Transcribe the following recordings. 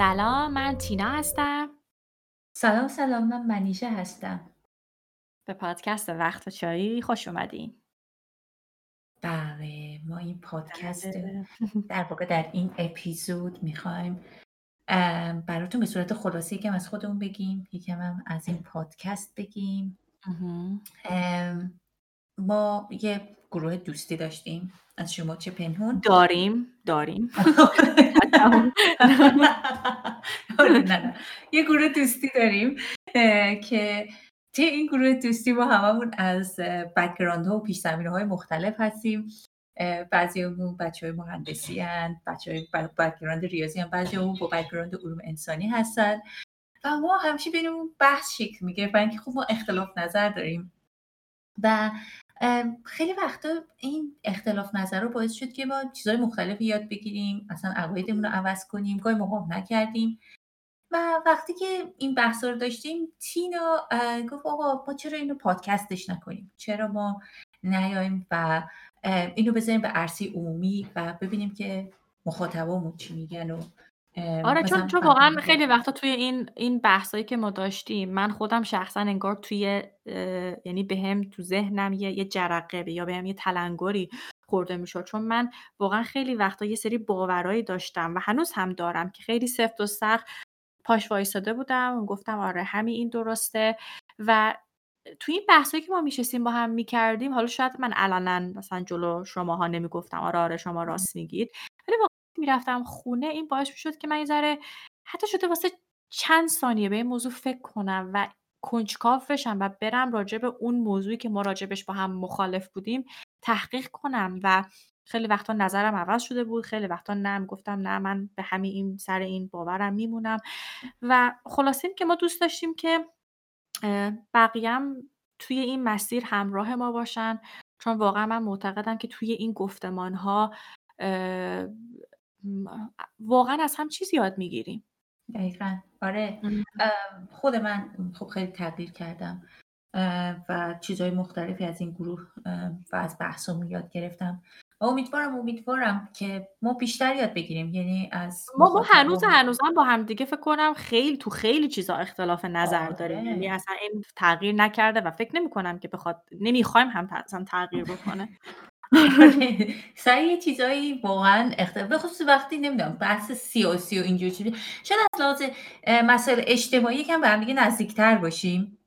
سلام من تینا هستم. سلام سلام من منیژه هستم. به پادکست وقت و چایی خوش اومدین. بله ما این پادکست بله. در واقع در این اپیزود می‌خوایم براتون به صورت خلاصه یکم از خودمون بگیم یکم هم از این پادکست بگیم. ما یه گروه دوستی داشتیم؟ از شما چه پنهون؟ داریم داریم. آره، نه نه. یه گروه دوستی داریم که توی این گروه دوستی ما هممون از background ها و پیش های مختلف هستیم. بعضی هامون بچه های مهندسی هن بچه های background ریاضی هم بعضی هامون با background علوم انسانی هستن و ما همیشه بینمون بحث شکل می‌گیره برای اینکه خب ما اختلاف نظر داریم. و خیلی وقتا این اختلاف نظر رو باعث شد که ما چیزهای مختلفی یاد بگیریم اصلا عقایدمون رو عوض کنیم گاهی موقع نکردیم. و وقتی که این بحث رو داشتیم تینا گفت آقا ما چرا اینو پادکستش نکنیم؟ چرا ما نیایم و اینو بذاریم به عرصه عمومی و ببینیم که مخاطبامون چی میگن و آره چون چون واقعا خیلی وقتا توی این این بحثایی که ما داشتیم من خودم شخصا انگار توی یعنی بهم تو ذهنم یه یه جرقه یا بهم یه تلنگری خورده می‌شد. چون من واقعا خیلی وقتا یه سری باورایی داشتم و هنوز هم دارم که خیلی سفت و سخت پاش وایساده بودم. و گفتم آره همین این درسته. و توی این بحثایی که ما میشستیم با هم می‌کردیم حالا شاید من علنا مثلا جلو شماها نمی‌گفتم. آره آره شما راست میگید. می‌رفتم خونه این باعث می‌شد که من یه ذره حتی شده واسه چند ثانیه به این موضوع فکر کنم و کنجکاو بشم و برم راجع به اون موضوعی که ما راجبش با هم مخالف بودیم تحقیق کنم و خیلی وقتا نظرم عوض شده بود خیلی وقتا نه گفتم نه من به همین این سر این باورم میمونم و خلاصه این که ما دوست داشتیم که اه، بقیه‌ام توی این مسیر همراه ما باشن چون واقعا من معتقدم که توی این گفتمان ها واقعا از هم چیز یاد می‌گیریم. دقیقا. آره. خود من خب خیلی تغییر کردم و چیزهای مختلفی از این گروه و از بحثمون یاد گرفتم. و امیدوارم امیدوارم که ما بیشتر یاد بگیریم. یعنی از ما ما هنوز مخاطبامون هنوزم با هم دیگه فکر کنم خیلی تو خیلی چیزا اختلاف نظر داریم. یعنی اصلا این تغییر نکرده و فکر نمی کنم که بخواد نمی‌خوایم هم اصلا تغییر بکنه. آره. سعی یه چیزایی واقعا اختلاف به خصوص وقتی نمی‌دونم بحث سیاسی و اینجور چیزی. شاید از لحاظ مسائل اجتماعی یکم به هم دیگه نزدیکتر باشیم.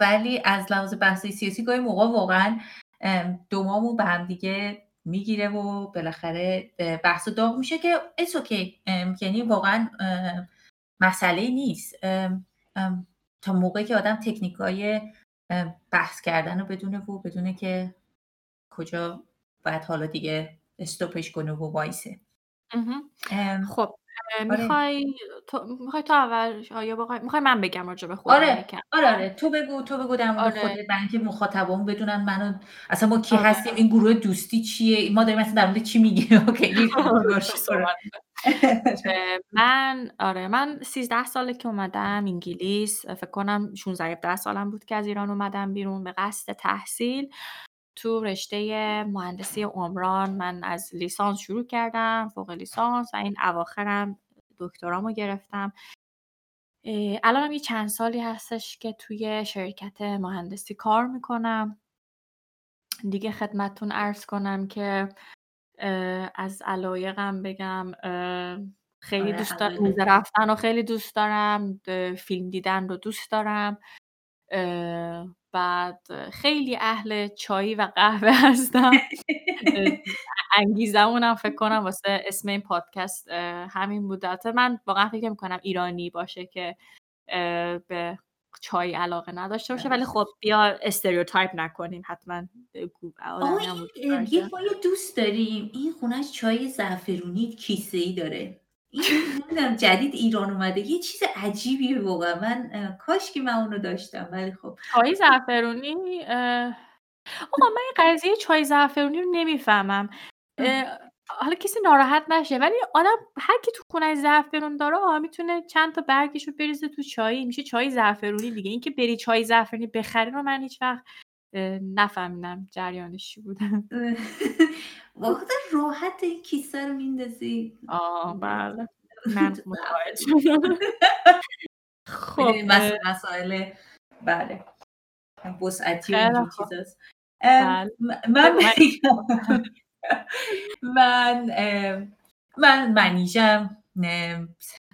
ولی از لحاظ بحث سیاسی گاهی موقع واقعا ام، دومامون به هم دیگه می‌گیره و بالاخره بحث و داغ میشه که okay. ام، یعنی واقعا مسئله نیست. تا موقعی که آدم تکنیکای بحث کردن رو بدونه و بدونه که کجا باید حالا دیگه استوپش کنه و وایسه. خب آره. می‌خوای تو می‌خوای تو اول یا بخوای می‌خوای من بگم راجع به خودم آره آره آره. تو بگو تو بگو در مورد آره. خودت برای اینکه مخاطبان بدونن منو اصلا ما کی آره. هستیم این گروه دوستی چیه؟ ما داریم اصلا در مورد چی میگیم؟ اوکی آره. من آره من 13 ساله که اومدم انگلیس. فکر کنم 16 17 سالم بود که از ایران اومدم بیرون به قصد تحصیل. تو رشته مهندسی عمران من از لیسانس شروع کردم فوق لیسانس و این اواخرم دکترامو گرفتم. الانم یه چند سالی هستش که توی شرکت مهندسی کار می‌کنم. دیگه خدمتتون عرض کنم که از علایقم بگم اه، خیلی آره دوست دارم رفتن رو خیلی دوست دارم فیلم دیدن رو دوست دارم. بعد خیلی اهل چای و قهوه هستم. انگیزمونم فکر کنم واسه اسم این پادکست همین بود. البته من واقعا فکر می‌کنم ایرانی باشه که به چای علاقه نداشته باشه. ولی خب بیا استریوتایپ نکنیم. حتما یه ما یه دوست داریم. این خونش چای زعفرونی کیسه ای داره. این نمی‌دونم جدید ایران اومده. یه چیز عجیبیه واقعا. من کاش که من اونو داشتم ولی خب. چای زعفرونی آقا من این قضیه چای زعفرونی رو نمی‌فهمم. حالا کسی ناراحت نشه ولی آدم هر کی تو خونه زعفرون داره می‌تونه چند تا برگش رو بریزه تو چای میشه چای زعفرونی دیگه. اینکه بری چای زعفرونی بخری رو من هیچ وقت نفهمیدم جریانش چی بوده. واقعا راحت این کیسه رو میندازی. آه بله. من خب مسائل بله. وسعتی و چیزاست. من من من منیجم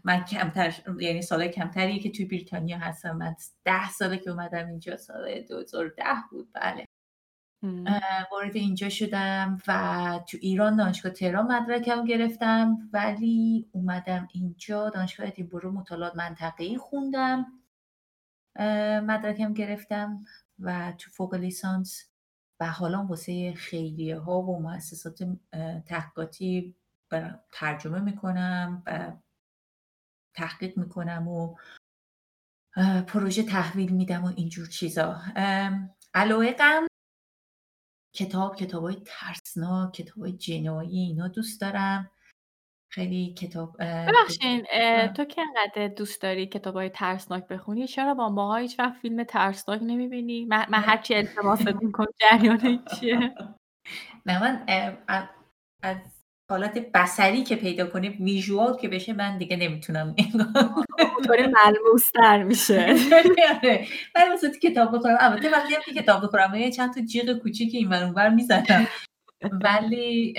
من کمتر یعنی سال کمتری که توی بریتانیا هستم. من ده ساله که اومدم اینجا سال 2010 بود. بله. وارد اینجا شدم و تو ایران دانشگاه تهران مدرکم گرفتم ولی اومدم اینجا دانشگاه برو مطالعات منطقه‌ای خوندم. مدرکم گرفتم و تو فوق لیسانس و حالا واسه خیلیه ها و مؤسسات تحقیقاتی ترجمه می‌کنم و تحقیق می‌کنم و پروژه تحویل میدم و اینجور چیزا. علایقم کتاب کتاب های ترسناک کتاب های جنایی اینا دوست دارم خیلی کتاب ببخشین تو که انقدر دوست داری کتاب های ترسناک بخونی چرا با ماها هیچ وقت فیلم ترسناک نمی‌بینی؟ من, من هرچی التماست می‌کنم جریان چیه؟ نه من از حالت بسری که پیدا کنه ویژوال که بشه من دیگه نمی‌تونم اونطوری ملموس تر میشه. ولی مثلا کتاب بخورم. البته وقتی هم کتاب بخورم. یه چند تا جیغ کوچیک این ور می‌زنم. ولی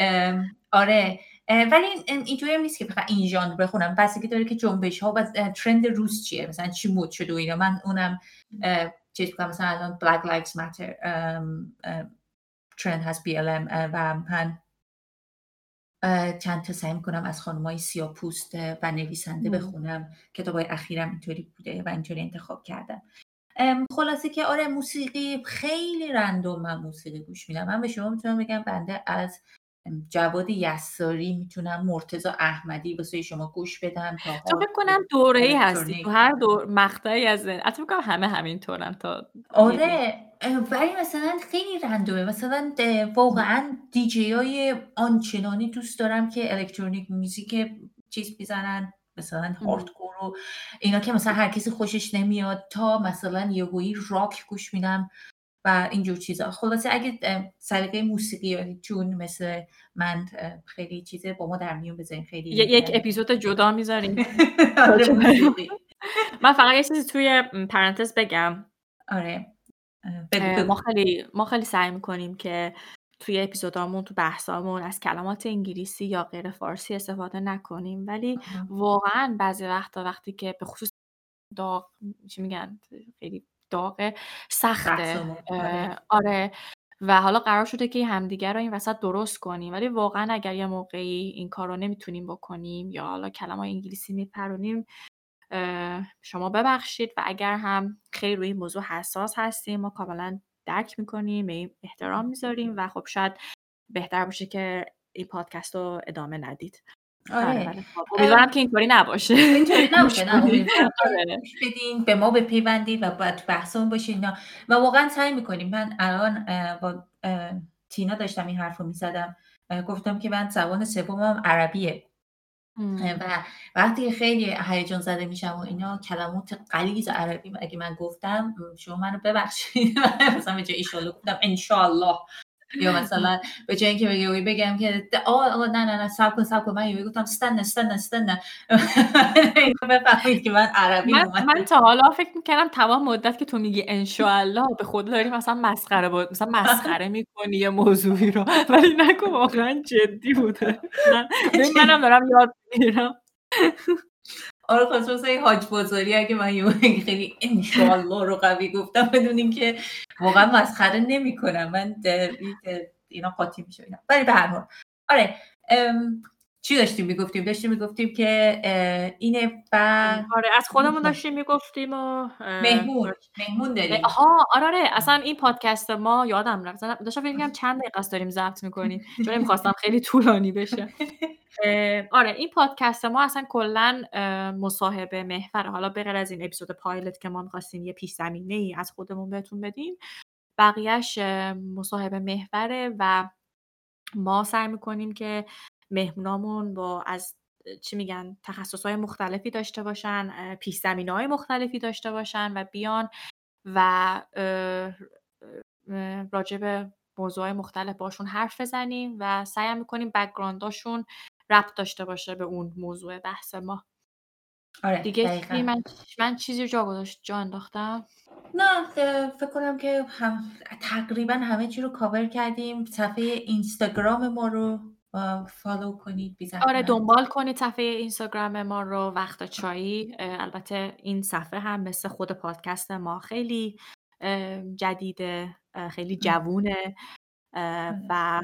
آره. ولی اینجوری هم نیست که فقط این ژانر بخونم. که داره که جنبش ها و ترند روز چیه. مثلا چی مود شده و اینا. من اونم چیز کنم مثلا الان Black Lives Matter ترند هست BLM و من چند تا سعی می‌کنم از خانمای سیاپوست و نویسنده بخونم کتاب های اخیرم اینطوری بوده و اینطوری انتخاب کردم. خلاصه که آره موسیقی خیلی رندوم من موسیقی گوش میدم. من به شما می‌تونم بگم بنده از جواد یساری می‌تونم مرتزا احمدی واسه شما گوش بدم تا تو فکر کنم دوره ای هستی تو هر دور مقطعی از حتی فکر همه همین طورن تا آره ولی مثلا خیلی رندومه. مثلا واقعا دیجی های آنچنانی دوست دارم که الکترونیک موزیک چیز می‌زنن مثلا هاردکور و اینا که مثلا هر کسی خوشش نمیاد تا مثلا یهویی راک گوش میدم و اینجور چیزا. خلاصه اگه سلیقه موسیقی چون مثل من خیلی چیزه با ما در میون بذاریم خیلی یک اپیزود جدا می‌ذاریم آره، من فقط یه چیزی توی پرانتز بگم. آره. ما خیلی ما خیلی سعی می‌کنیم که توی اپیزودامون تو بحثامون از کلمات انگلیسی یا غیر فارسی استفاده نکنیم. ولی واقعا بعضی وقتا وقتی که به خصوص داغ چی میگن؟ خیلی داغ سخته. آره. آره. و حالا قرار شده که همدیگر رو این وسط درست کنیم. ولی واقعا اگر یه موقعی این کار رو نمی‌تونیم بکنیم یا حالا کلمه انگلیسی میپرونیم شما ببخشید و اگر هم خیلی روی موضوع حساس هستیم ما کاملا درک می‌کنیم به احترام می‌ذاریم و خب شاید بهتر باشه که این پادکست رو ادامه ندید. آره. آره، بله. خب، امیدوارم که اینطوری نباشه. اینطوری نباشه آره. بدین به ما بپیوندید و باید بحثمون باشید و واقعا سعی می‌کنیم. من الان با تینا داشتم این حرف رو می‌زدم گفتم که من زبان سومم عربیه. و وقتی خیلی هیجان زده میشم و اینا کلمات قلیز عربی اگه من گفتم شما منو ببخشید. مثلا به جای ایشالله گفتم انشالله یا مثلا به جای اینکه بگه بگم که آقا نه نه نه سب کن سب کن. من یه گفتم استنى استنى استنى بفهمید که من عربی من, من تا حالا فکر می‌کردم تمام مدت که تو میگی انشالله به خود داری مثلا مسخره بود مثلا مسخره می‌کنی یه موضوعی رو. ولی نکن واقعا جدی بوده. منم دارم یاد می‌گیرم. آره خصوصا این حاج بازاری اگه من یه خیلی انشالله رو قوی گفتم بدونین که واقعا مسخره نمی کنم من اینا قاطی میشه اینا. ولی به هر حال. آره چی داشتیم می‌گفتیم؟ داشتیم می‌گفتیم که اینه و آره از خودمون داشتیم می‌گفتیم و مهمون. مهمون داریم. آها آره آره اصلا این پادکست ما یادم رفت. داشتم فکر چند دقیقه است داریم ضبط می‌کنیم. چون نمی‌خواستم خیلی طولانی بشه. آره این پادکست ما اصلا کلا مصاحبه محور حالا بغیر از این اپیزود پایلت که ما می‌خواستیم یه پیش زمینه ای از خودمون بهتون بدیم بقیهش مصاحبه محوره و ما سعی می‌کنیم که مهمونامون با از چی میگن تخصص های مختلفی داشته باشن پیش زمینه های مختلفی داشته باشن و بیان و راجع به موضوع مختلف باشون حرف بزنیم و سعی می‌کنیم بکگرانداشون ربط داشته باشه به اون موضوع بحث ما. آره دیگه من من چیزی جا گذاشت جا انداختم. نه فکر کنم که هم تقریبا همه چی رو کاور کردیم. صفحه اینستاگرام ما رو فالو کنید آره دنبال کنید صفحه اینستاگرام ما رو وقت چایی. البته این صفحه هم مثل خود پادکست ما خیلی جدیده خیلی جوونه. و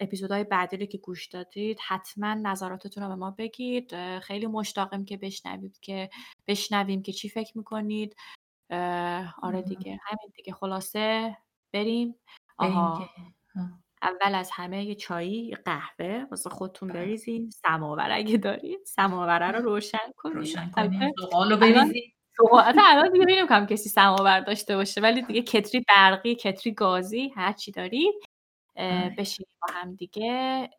اپیزودهای بعدی رو که گوش دادید حتما نظراتتون رو به ما بگید. خیلی مشتاقم که بشنوید که بشنویم که چی فکر می‌کنید. آره دیگه همین دیگه. خلاصه بریم. آها. اول از همه یه چایی قهوه واسه خودتون. بریزین. سماور اگه دارید. سماوره رو روشن کنید روشن کنید بریزید الان دیگه نمی‌کنم کسی سماور داشته باشه. ولی دیگه کتری برقی کتری گازی هر چی دارید. آره. بشینید با هم دیگه.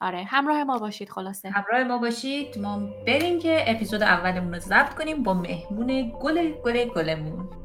آره همراه ما باشید خلاصه. همراه ما باشید. ما بریم که اپیزود اولمون رو ضبط کنیم با مهمون گل گل گلمون.